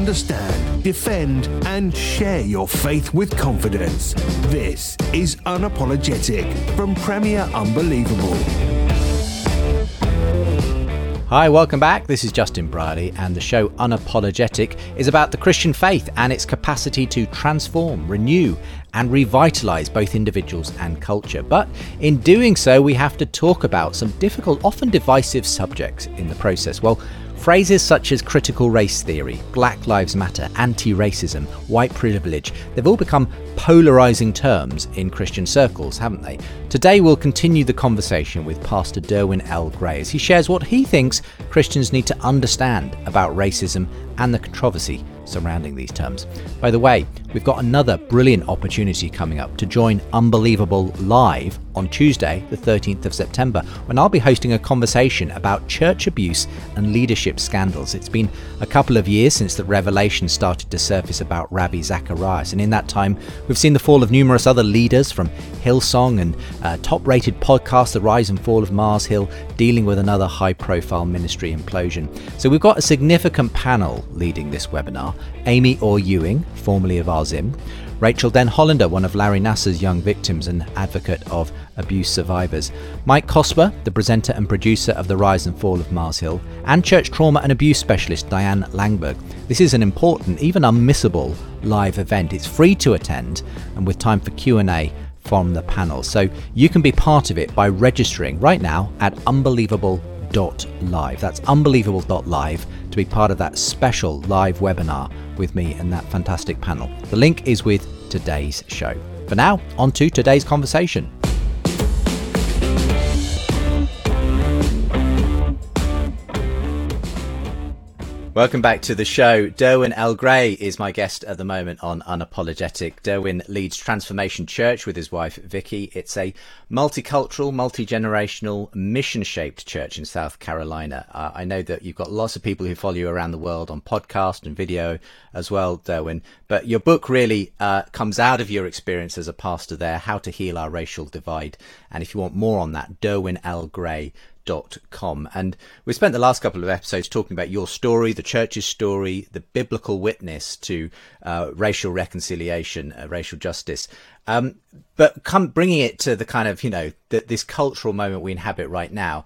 Understand, defend, and share your faith with confidence. This is Unapologetic from Premier Unbelievable. Hi, welcome back. This is Justin Brierley, and the show Unapologetic is about the Christian faith and its capacity to transform, renew, and revitalize both individuals and culture. But in doing so, we have to talk about some difficult, often divisive subjects in the process. Well, Phrases such as critical race theory, Black Lives Matter, anti racism, white privilege, they've all become polarising terms in Christian circles, haven't they? Today we'll continue the conversation with Pastor Derwin L. Gray as he shares what he thinks Christians need to understand about racism and the controversy surrounding these terms. By the way, we've got another brilliant opportunity coming up to join Unbelievable live on Tuesday, the 13th of September, when I'll be hosting a conversation about church abuse and leadership scandals. It's been a couple of years since the revelation started to surface about Ravi Zacharias, and in that time, we've seen the fall of numerous other leaders from Hillsong and uh, top rated podcast, The Rise and Fall of Mars Hill, dealing with another high profile ministry implosion. So we've got a significant panel leading this webinar. Amy Orr Ewing, formerly of Rachael Denhollander, one of Larry Nassar's young victims and advocate of abuse survivors, Mike Cosper, the presenter and producer of The Rise and Fall of Mars Hill, and church trauma and abuse specialist Diane Langberg. This is an important, even unmissable live event. It's free to attend and with time for Q&A from the panel. So you can be part of it by registering right now at unbelievable.live. That's unbelievable.live to be part of that special live webinar with me and that fantastic panel. The link is with today's show. For now, on to today's conversation. Welcome back to the show. Derwin L. Gray is my guest at the moment on Unapologetic. Derwin leads Transformation Church with his wife Vicky. It's a multicultural, multi generational, mission shaped church in South Carolina. Uh, I know that you've got lots of people who follow you around the world on podcast and video as well, Derwin. But your book really uh, comes out of your experience as a pastor there, How to Heal Our Racial Divide. And if you want more on that, Derwin L. Gray Com. And we spent the last couple of episodes talking about your story, the church's story, the biblical witness to uh, racial reconciliation, uh, racial justice. Um, but come bringing it to the kind of, you know, the, this cultural moment we inhabit right now.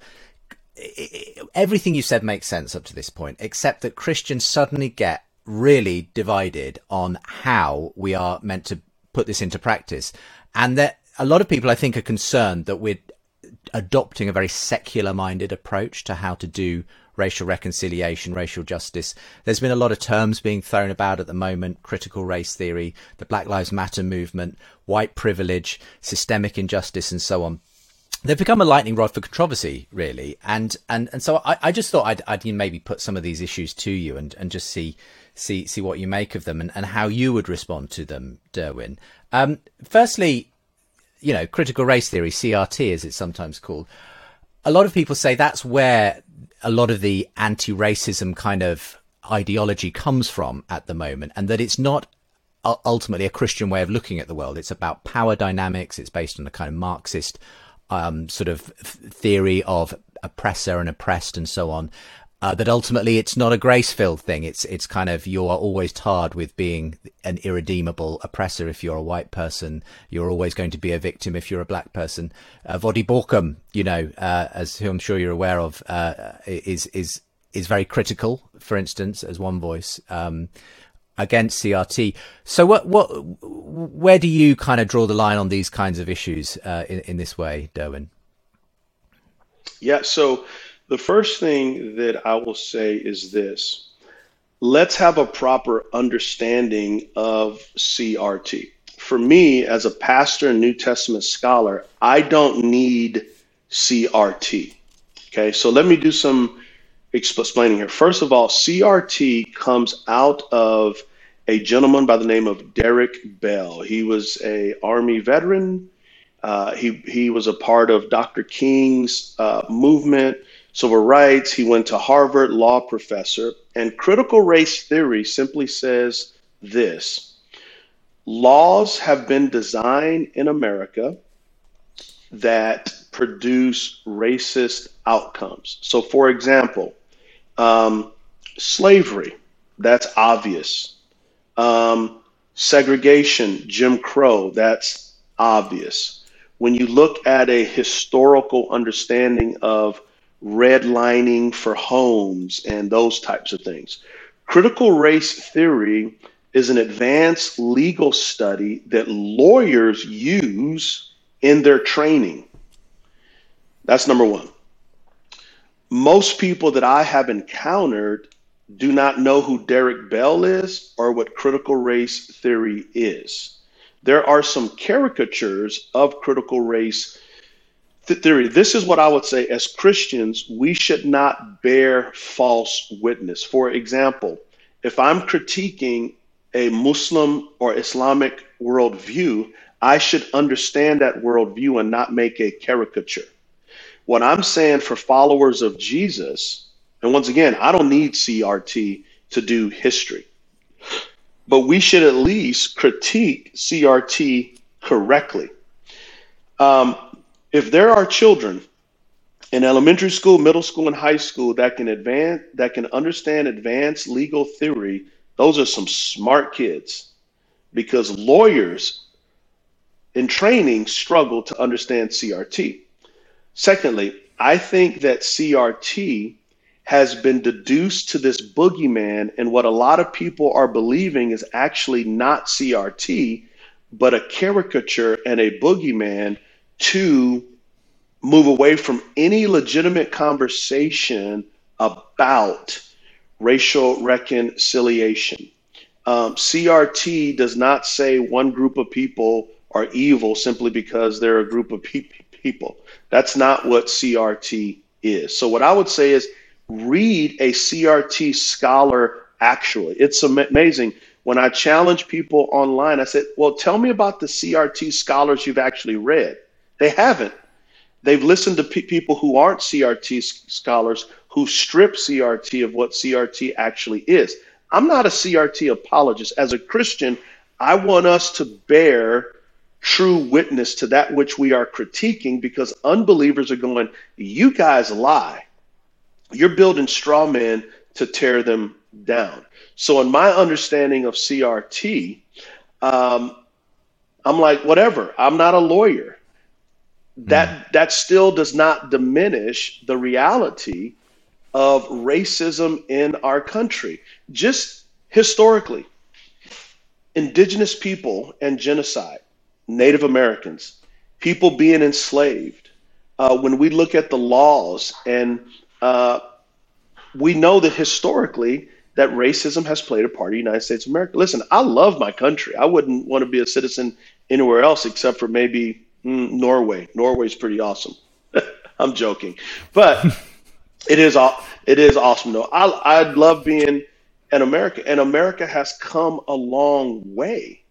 everything you said makes sense up to this point, except that Christians suddenly get really divided on how we are meant to put this into practice. And that a lot of people, I think, are concerned that we're adopting a very secular minded approach to how to do racial reconciliation, racial justice. There's been a lot of terms being thrown about at the moment critical race theory, the Black Lives Matter movement, white privilege, systemic injustice, and so on. They've become a lightning rod for controversy, really, and and and so I, I just thought I'd, I'd maybe put some of these issues to you and, and just see see see what you make of them and, and how you would respond to them, Derwin. Um, firstly, you know, critical race theory, CRT as it's sometimes called, a lot of people say that's where a lot of the anti-racism kind of ideology comes from at the moment, and that it's not ultimately a Christian way of looking at the world. It's about power dynamics. It's based on a kind of Marxist um, sort of theory of oppressor and oppressed and so on uh, that ultimately it's not a grace-filled thing. It's it's kind of you are always tarred with being an irredeemable oppressor if you're a white person. You're always going to be a victim if you're a black person. Uh, Voddie Baucham, you know, uh, as who I'm sure you're aware of, uh, is is is very critical. For instance, as one voice. Um, against CRT. So what what where do you kind of draw the line on these kinds of issues uh, in, in this way, Derwin? Yeah, so the first thing that I will say is this let's have a proper understanding of CRT. For me, as a pastor and New Testament scholar, I don't need CRT. Okay, so let me do some explaining here. First of all, CRT comes out of a gentleman by the name of Derek Bell. He was a Army veteran. Uh, he he was a part of Dr. King's uh, movement, civil rights. He went to Harvard, law professor, and critical race theory simply says this: laws have been designed in America that produce racist outcomes. So, for example, um, slavery, that's obvious. Um, segregation, Jim Crow, that's obvious. When you look at a historical understanding of redlining for homes and those types of things, critical race theory is an advanced legal study that lawyers use in their training. That's number one. Most people that I have encountered do not know who Derek Bell is or what critical race theory is. There are some caricatures of critical race th- theory. This is what I would say as Christians, we should not bear false witness. For example, if I'm critiquing a Muslim or Islamic worldview, I should understand that worldview and not make a caricature. What I'm saying for followers of Jesus, and once again, I don't need CRT to do history, but we should at least critique CRT correctly. Um, if there are children in elementary school, middle school, and high school that can advance, that can understand advanced legal theory, those are some smart kids, because lawyers in training struggle to understand CRT. Secondly, I think that CRT has been deduced to this boogeyman, and what a lot of people are believing is actually not CRT, but a caricature and a boogeyman to move away from any legitimate conversation about racial reconciliation. Um, CRT does not say one group of people are evil simply because they're a group of pe- people. That's not what CRT is. So, what I would say is read a CRT scholar actually. It's amazing. When I challenge people online, I said, Well, tell me about the CRT scholars you've actually read. They haven't. They've listened to pe- people who aren't CRT scholars who strip CRT of what CRT actually is. I'm not a CRT apologist. As a Christian, I want us to bear true witness to that which we are critiquing because unbelievers are going, You guys lie. You're building straw men to tear them down. So, in my understanding of CRT, um, I'm like, whatever. I'm not a lawyer. That mm. that still does not diminish the reality of racism in our country. Just historically, indigenous people and genocide Native Americans, people being enslaved. Uh, when we look at the laws, and uh, we know that historically that racism has played a part in the United States of America. Listen, I love my country. I wouldn't want to be a citizen anywhere else except for maybe mm, Norway. Norway's pretty awesome. I'm joking, but it is it is awesome though. I I love being in America, and America has come a long way.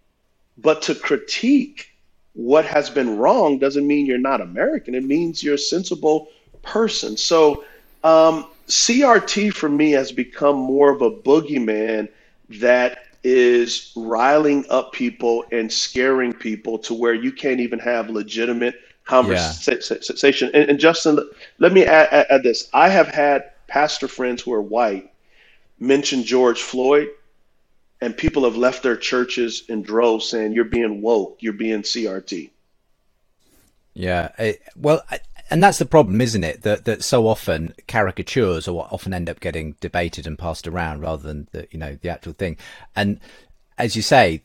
But to critique what has been wrong doesn't mean you're not American. It means you're a sensible person. So um, CRT for me has become more of a boogeyman that is riling up people and scaring people to where you can't even have legitimate conversation. Yeah. And, and, Justin, let me add, add, add this. I have had pastor friends who are white mention George Floyd and people have left their churches in droves saying you're being woke, you're being CRT. Yeah, it, well, and that's the problem, isn't it? That that so often caricatures are what often end up getting debated and passed around rather than the you know the actual thing. And as you say,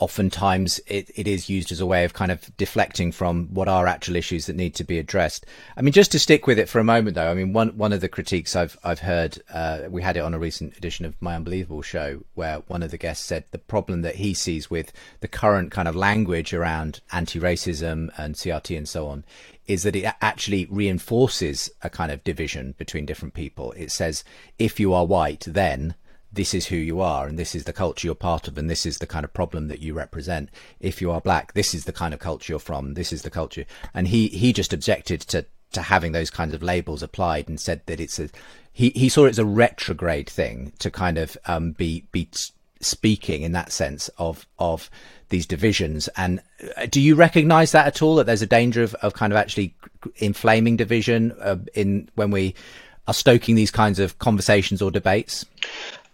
oftentimes it, it is used as a way of kind of deflecting from what are actual issues that need to be addressed. I mean, just to stick with it for a moment, though, I mean, one one of the critiques I've I've heard, uh, we had it on a recent edition of My Unbelievable show, where one of the guests said the problem that he sees with the current kind of language around anti-racism and CRT and so on is that it actually reinforces a kind of division between different people. It says if you are white, then this is who you are and this is the culture you're part of and this is the kind of problem that you represent. If you are black this is the kind of culture you're from this is the culture. And he he just objected to to having those kinds of labels applied and said that it's a he he saw it as a retrograde thing to kind of um be be speaking in that sense of of these divisions. And uh, do you recognize that at all that there's a danger of, of kind of actually inflaming division uh, in when we are stoking these kinds of conversations or debates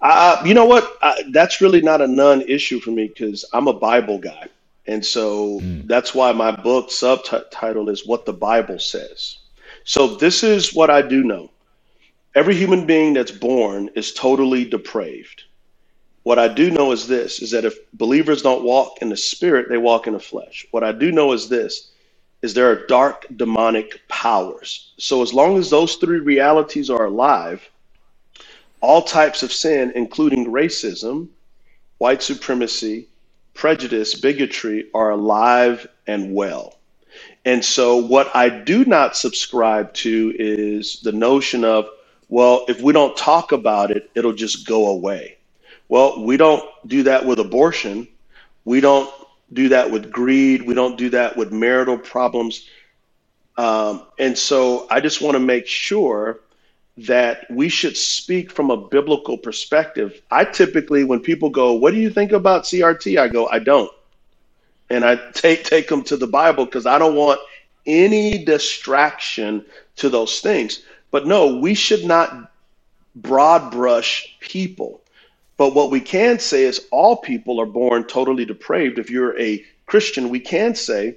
uh, you know what? Uh, that's really not a non-issue for me because I'm a Bible guy, and so mm. that's why my book subtitle is "What the Bible Says." So this is what I do know: every human being that's born is totally depraved. What I do know is this: is that if believers don't walk in the spirit, they walk in the flesh. What I do know is this: is there are dark demonic powers. So as long as those three realities are alive all types of sin, including racism, white supremacy, prejudice, bigotry, are alive and well. And so, what I do not subscribe to is the notion of, well, if we don't talk about it, it'll just go away. Well, we don't do that with abortion. We don't do that with greed. We don't do that with marital problems. Um, and so, I just want to make sure that we should speak from a biblical perspective. I typically, when people go, "What do you think about CRT?" I go, "I don't," and I take take them to the Bible because I don't want any distraction to those things. But no, we should not broad brush people. But what we can say is all people are born totally depraved. If you're a Christian, we can say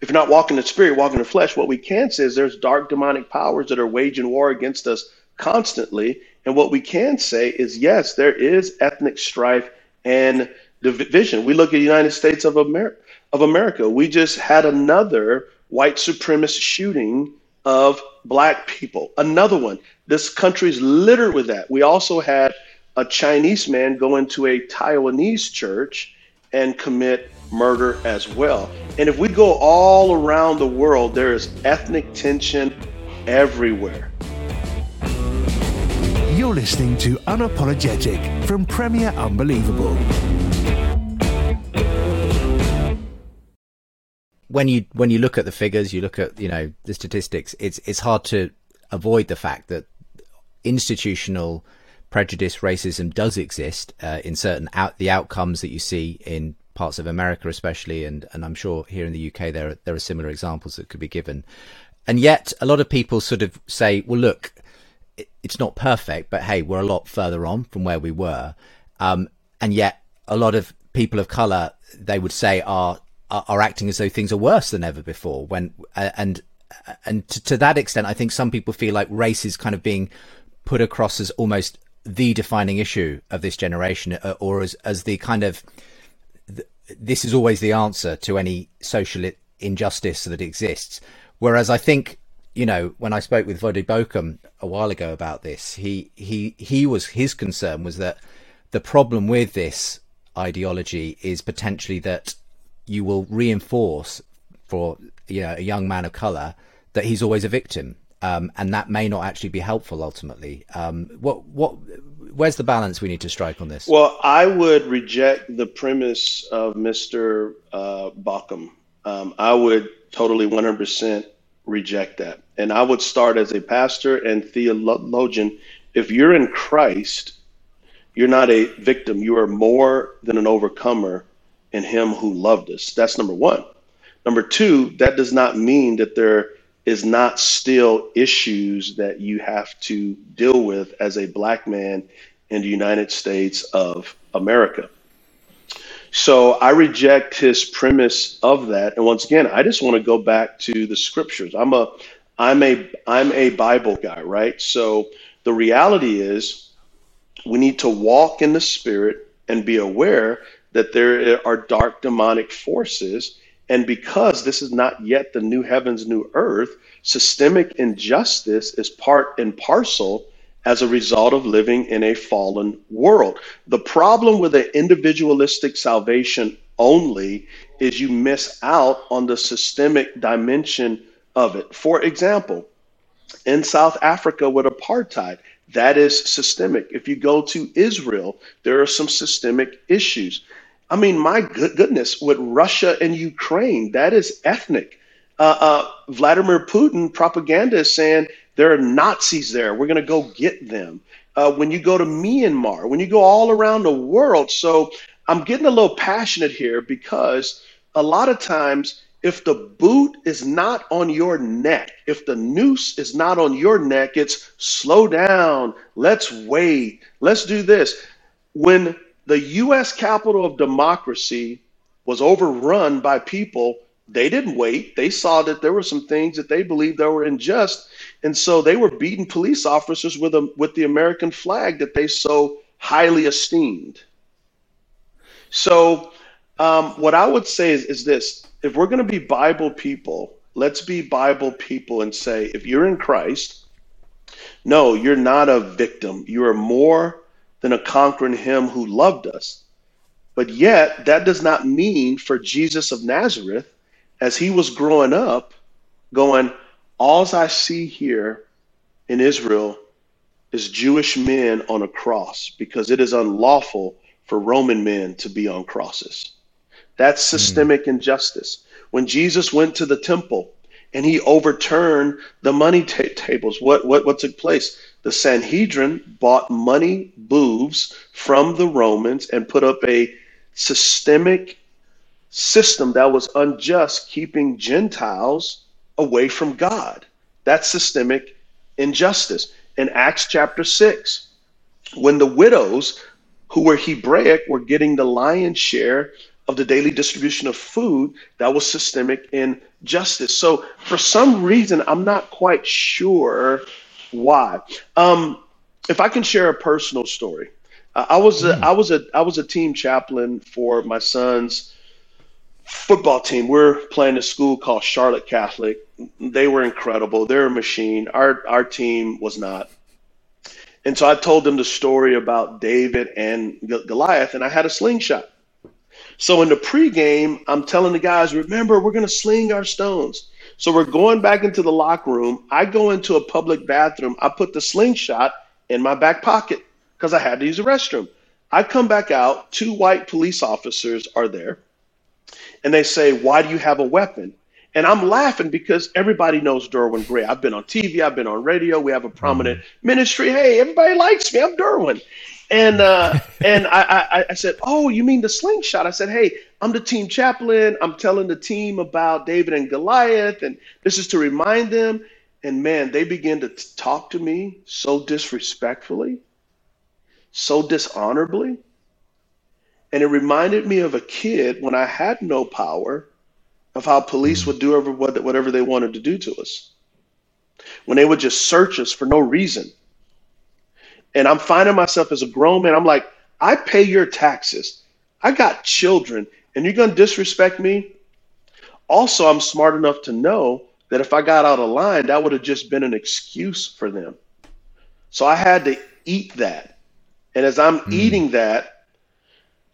if you're not walking the spirit, walking in the flesh, what we can say is there's dark demonic powers that are waging war against us constantly. And what we can say is yes, there is ethnic strife and division. We look at the United States of America. Of America, we just had another white supremacist shooting of black people. Another one. This country's littered with that. We also had a Chinese man go into a Taiwanese church and commit murder as well. And if we go all around the world, there is ethnic tension everywhere. You're listening to Unapologetic from Premier Unbelievable. When you when you look at the figures, you look at you know the statistics. It's it's hard to avoid the fact that institutional prejudice, racism does exist uh, in certain out the outcomes that you see in parts of America, especially, and, and I'm sure here in the UK there are, there are similar examples that could be given. And yet, a lot of people sort of say, well, look, it, it's not perfect, but hey, we're a lot further on from where we were. Um, and yet, a lot of people of color, they would say, are are, acting as though things are worse than ever before. When uh, and and to, to that extent, I think some people feel like race is kind of being put across as almost the defining issue of this generation, uh, or as as the kind of this is always the answer to any social injustice that exists. Whereas I think, you know, when I spoke with Voddie Baucham a while ago about this, he he he was his concern was that the problem with this ideology is potentially that you will reinforce for you know a young man of color that he's always a victim um, and that may not actually be helpful ultimately. Um, what what where's the balance we need to strike on this? Well, I would reject the premise of Mr. Uh. Um, I would totally 100% reject that, and I would start as a pastor and theologian. If you're in Christ, you're not a victim. You are more than an overcomer in Him who loved us. That's number one. Number two, that does not mean that there is not still issues that you have to deal with as a black man in the United States of America. So I reject his premise of that. And once again, I just want to go back to the scriptures. I'm a I'm a I'm a Bible guy, right? So the reality is we need to walk in the spirit and be aware that there are dark demonic forces. And because this is not yet the new heavens, new earth, systemic injustice is part and parcel as a result of living in a fallen world. The problem with an individualistic salvation only is you miss out on the systemic dimension of it. For example, in South Africa with apartheid, that is systemic. If you go to Israel, there are some systemic issues. I mean, my good goodness, with Russia and Ukraine, that is ethnic. Uh, uh, Vladimir Putin propaganda is saying there are Nazis there. We're going to go get them. Uh, when you go to Myanmar, when you go all around the world. So I'm getting a little passionate here because a lot of times, if the boot is not on your neck, if the noose is not on your neck, it's slow down, let's wait, let's do this. When the US capital of democracy was overrun by people, they didn't wait. They saw that there were some things that they believed that were unjust. And so they were beating police officers with, a, with the American flag that they so highly esteemed. So, um, what I would say is, is this if we're going to be Bible people, let's be Bible people and say, if you're in Christ, no, you're not a victim. You are more than a conquering him who loved us. But yet, that does not mean for Jesus of Nazareth, as he was growing up, going, All I see here in Israel is Jewish men on a cross because it is unlawful for Roman men to be on crosses. That's hmm. systemic mm. injustice. When Jesus went to the temple and he overturned the money tables, what, what, what took place? The Sanhedrin bought money booths from the Romans and put up a systemic system that was unjust, keeping Gentiles away from God. That's systemic injustice. In Acts chapter 6, when the widows who were Hebraic were getting the lion's share of the daily distribution of food, that was systemic injustice. So, for some reason, I'm not quite sure why. Um, if I can share a personal story, uh, I was a. I was a I was a team chaplain for my son's football team. We're playing a school called Charlotte Catholic. They were incredible. They're a machine. Our our team was not. And so I told them the story about David and Goliath, and I had a slingshot. So in the pregame, I'm telling the guys, remember, we're going to sling our stones. So we're going back into the locker room. I go into a public bathroom. I put the slingshot in my back pocket because I had to use the restroom. I come back out. Two white police officers are there. And they say, Why do you have a weapon? And I'm laughing because everybody knows Derwin Gray. I've been on TV, I've been on radio. We have a prominent mm-hmm. ministry. Hey, everybody likes me. I'm Derwin. And uh, and I, I, I said, oh, you mean the slingshot? I said, hey, I'm the team chaplain. I'm telling the team about David and Goliath, and this is to remind them. And man, they begin to talk to me so disrespectfully, so dishonorably. And it reminded me of a kid when I had no power of how police would do whatever they wanted to do to us. When they would just search us for no reason. And I'm finding myself as a grown man, I'm like, I pay your taxes. I got children, and you're going to disrespect me? Also, I'm smart enough to know that if I got out of line, that would have just been an excuse for them. So I had to eat that. And as I'm mm. eating that,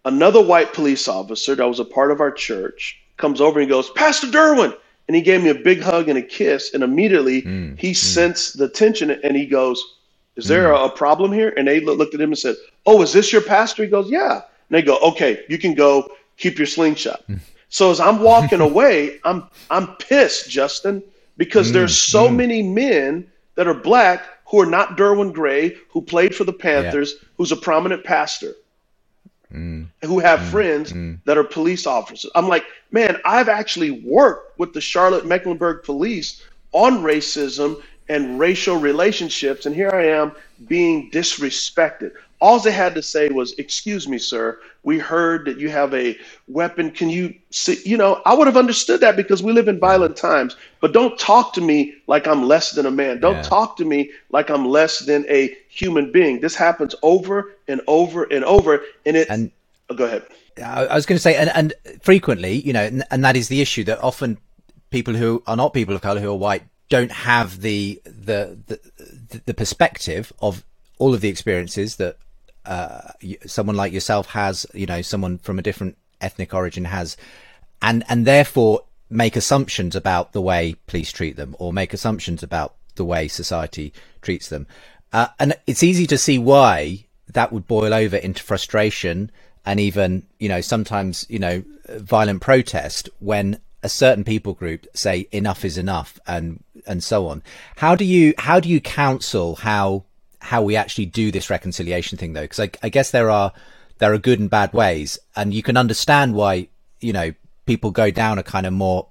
another white police officer that was a part of our church comes over and goes, Pastor Derwin. And he gave me a big hug and a kiss. And immediately mm, he mm. sensed the tension and he goes, Is there mm. a, problem here? And they looked at him and said, Oh, is this your pastor? He goes, Yeah. And they go, Okay, you can go keep your slingshot. Mm. So as I'm walking away, I'm I'm pissed, Justin, because there's mm, so mm. many men that are black who are not Derwin Gray, who played for the Panthers, yeah. who's a prominent pastor mm. who have friends that are police officers. I'm like, man, I've actually worked with the Charlotte Mecklenburg police on racism and racial relationships, and here I am being disrespected. All they had to say was, "Excuse me, sir. We heard that you have a weapon. Can you see?" You know, I would have understood that because we live in violent times. But don't talk to me like I'm less than a man. Don't yeah. talk to me like I'm less than a human being. This happens over and over and over, and it and Oh, go ahead. I was going to say, and, and frequently, you know, and, and that is the issue that often people who are not people of color who are white don't have the the the, the perspective of all of the experiences that uh, someone like yourself has, you know, someone from a different ethnic origin has, and and therefore make assumptions about the way police treat them or make assumptions about the way society treats them. Uh, and it's easy to see why that would boil over into frustration and even, you know, sometimes, you know, violent protest when a certain people group say enough is enough and and so on. How do you how do you counsel how how we actually do this reconciliation thing though? Because I, I guess there are there are good and bad ways, and you can understand why you know people go down a kind of more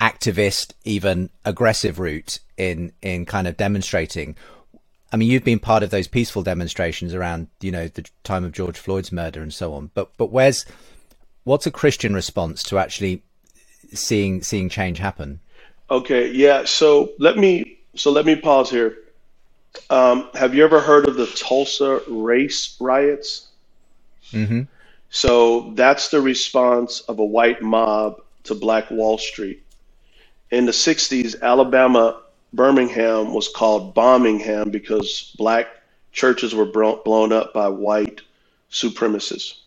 activist, even aggressive route in in kind of demonstrating. I mean, you've been part of those peaceful demonstrations around, you know, the time of George Floyd's murder and so on. But but where's what's a Christian response to actually seeing seeing change happen? Okay, yeah. So let me so let me pause here. Um, have you ever heard of the Tulsa race riots? Mm-hmm. So that's the response of a white mob to Black Wall Street. In the 60s, Alabama, Birmingham was called Bombingham because black churches were blown up by white supremacists.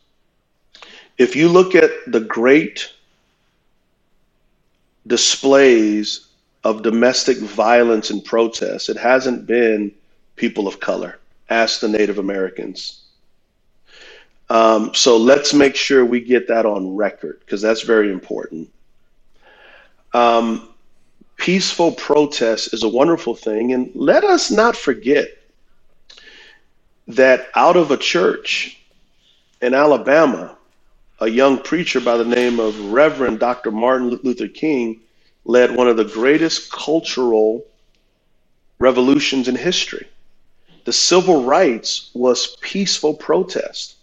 If you look at the great displays of domestic violence and protests, it hasn't been people of color. Ask the Native Americans. Um, so let's make sure we get that on record because that's very important. Um, peaceful protest is a wonderful thing. And let us not forget that out of a church in Alabama, a young preacher by the name of Reverend Dr. Martin Luther King led one of the greatest cultural revolutions in history. The civil rights was peaceful protest.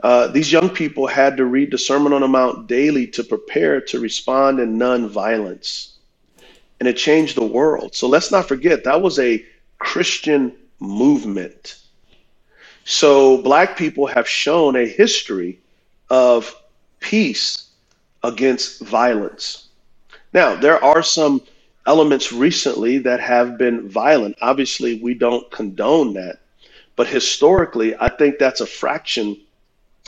Uh, these young people had to read the Sermon on the Mount daily to prepare to respond in nonviolence. And it changed the world. So let's not forget that was a Christian movement. So black people have shown a history of peace against violence. Now, there are some elements recently that have been violent. Obviously, we don't condone that. But historically, I think that's a fraction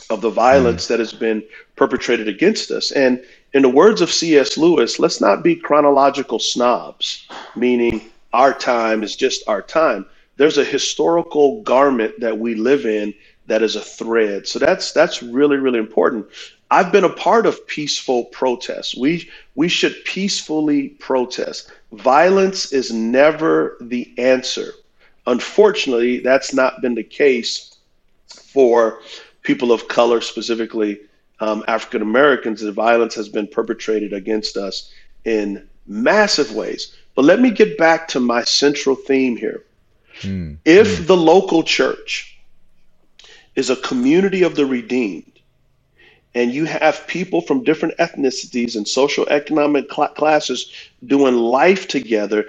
of the violence mm. that has been perpetrated against us. And in the words of C.S. Lewis, let's not be chronological snobs, meaning our time is just our time. There's a historical garment that we live in that is a thread. So that's that's really really important. I've been a part of peaceful protests. We we should peacefully protest. Violence is never the answer. Unfortunately, that's not been the case for people of color, specifically um, African Americans, the violence has been perpetrated against us in massive ways. But let me get back to my central theme here. Mm. If mm. the local church is a community of the redeemed, and you have people from different ethnicities and social economic cl- classes doing life together,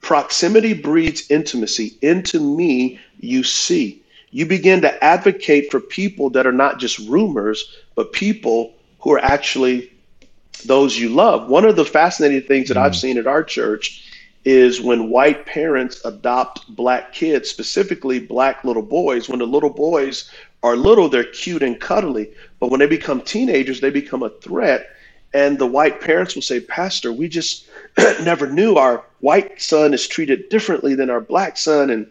proximity breeds intimacy. Into me, you see you begin to advocate for people that are not just rumors, but people who are actually those you love. One of the fascinating things that mm. I've seen at our church is when white parents adopt black kids, specifically black little boys. When the little boys are little, they're cute and cuddly, but when they become teenagers, they become a threat. And the white parents will say, Pastor, we just never knew our white son is treated differently than our black son. And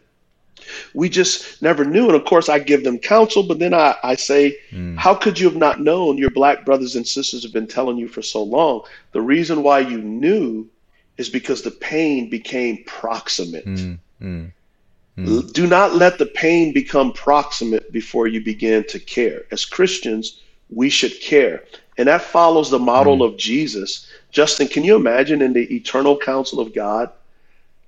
we just never knew. And of course, I give them counsel, but then I, I say, mm. How could you have not known? Your black brothers and sisters have been telling you for so long. The reason why you knew is because the pain became proximate. Mm. Mm. Do not let the pain become proximate before you begin to care. As Christians, we should care. And that follows the model hmm. of Jesus. Justin, can you imagine in the eternal counsel of God,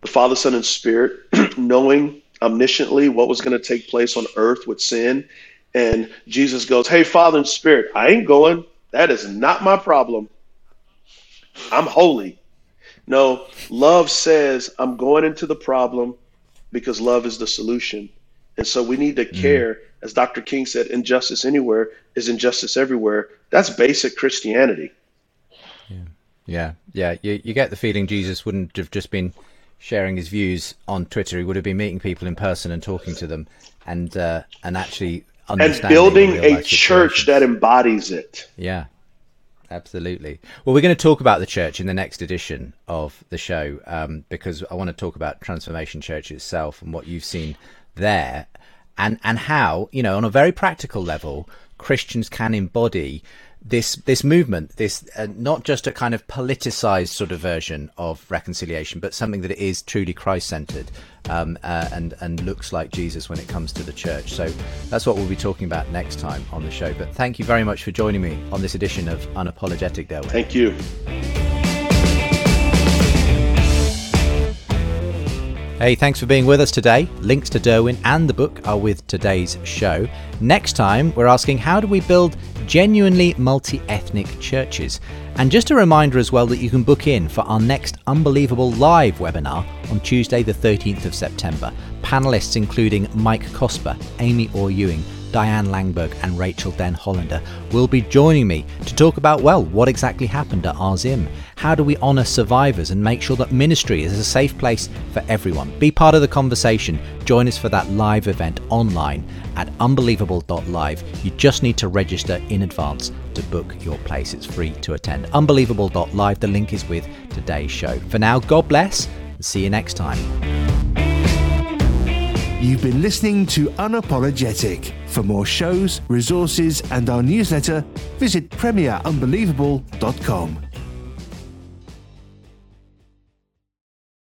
the Father, Son, and Spirit, knowing omnisciently what was going to take place on earth with sin. And Jesus goes, Hey, Father and Spirit, I ain't going. That is not my problem. I'm holy. No, love says, I'm going into the problem because love is the solution. And so we need to mm. care, as Dr. King said, injustice anywhere is injustice everywhere. That's basic Christianity. Yeah, yeah, yeah. You, you get the feeling Jesus wouldn't have just been sharing his views on Twitter. He would have been meeting people in person and talking to them, and uh, and actually understanding. and building a church that embodies it. Yeah, absolutely. Well, we're going to talk about the church in the next edition of the show um, because I want to talk about Transformation Church itself and what you've seen there, and and how you know on a very practical level Christians can embody this this movement, this uh, not just a kind of politicized sort of version of reconciliation, but something that is truly Christ centered um, uh, and and looks like Jesus when it comes to the church. So that's what we'll be talking about next time on the show. But thank you very much for joining me on this edition of Unapologetic, Derwin. Thank you. Hey, thanks for being with us today. Links to Derwin and the book are with today's show. Next time, we're asking how do we build genuinely multi ethnic churches? And just a reminder as well that you can book in for our next Unbelievable Live webinar on Tuesday, the 13th of September. Panelists including Mike Cosper, Amy Orr Ewing, Diane Langberg and Rachael Denhollander will be joining me to talk about, well, what exactly happened at RZIM? How do we honour survivors and make sure that ministry is a safe place for everyone? Be part of the conversation. Join us for that live event online at unbelievable.live. You just need to register in advance to book your place. It's free to attend. Unbelievable.live. The link is with today's show. For now, God bless and see you next time. You've been listening to Unapologetic. For more shows, resources, and our newsletter, visit premierunbelievable.com.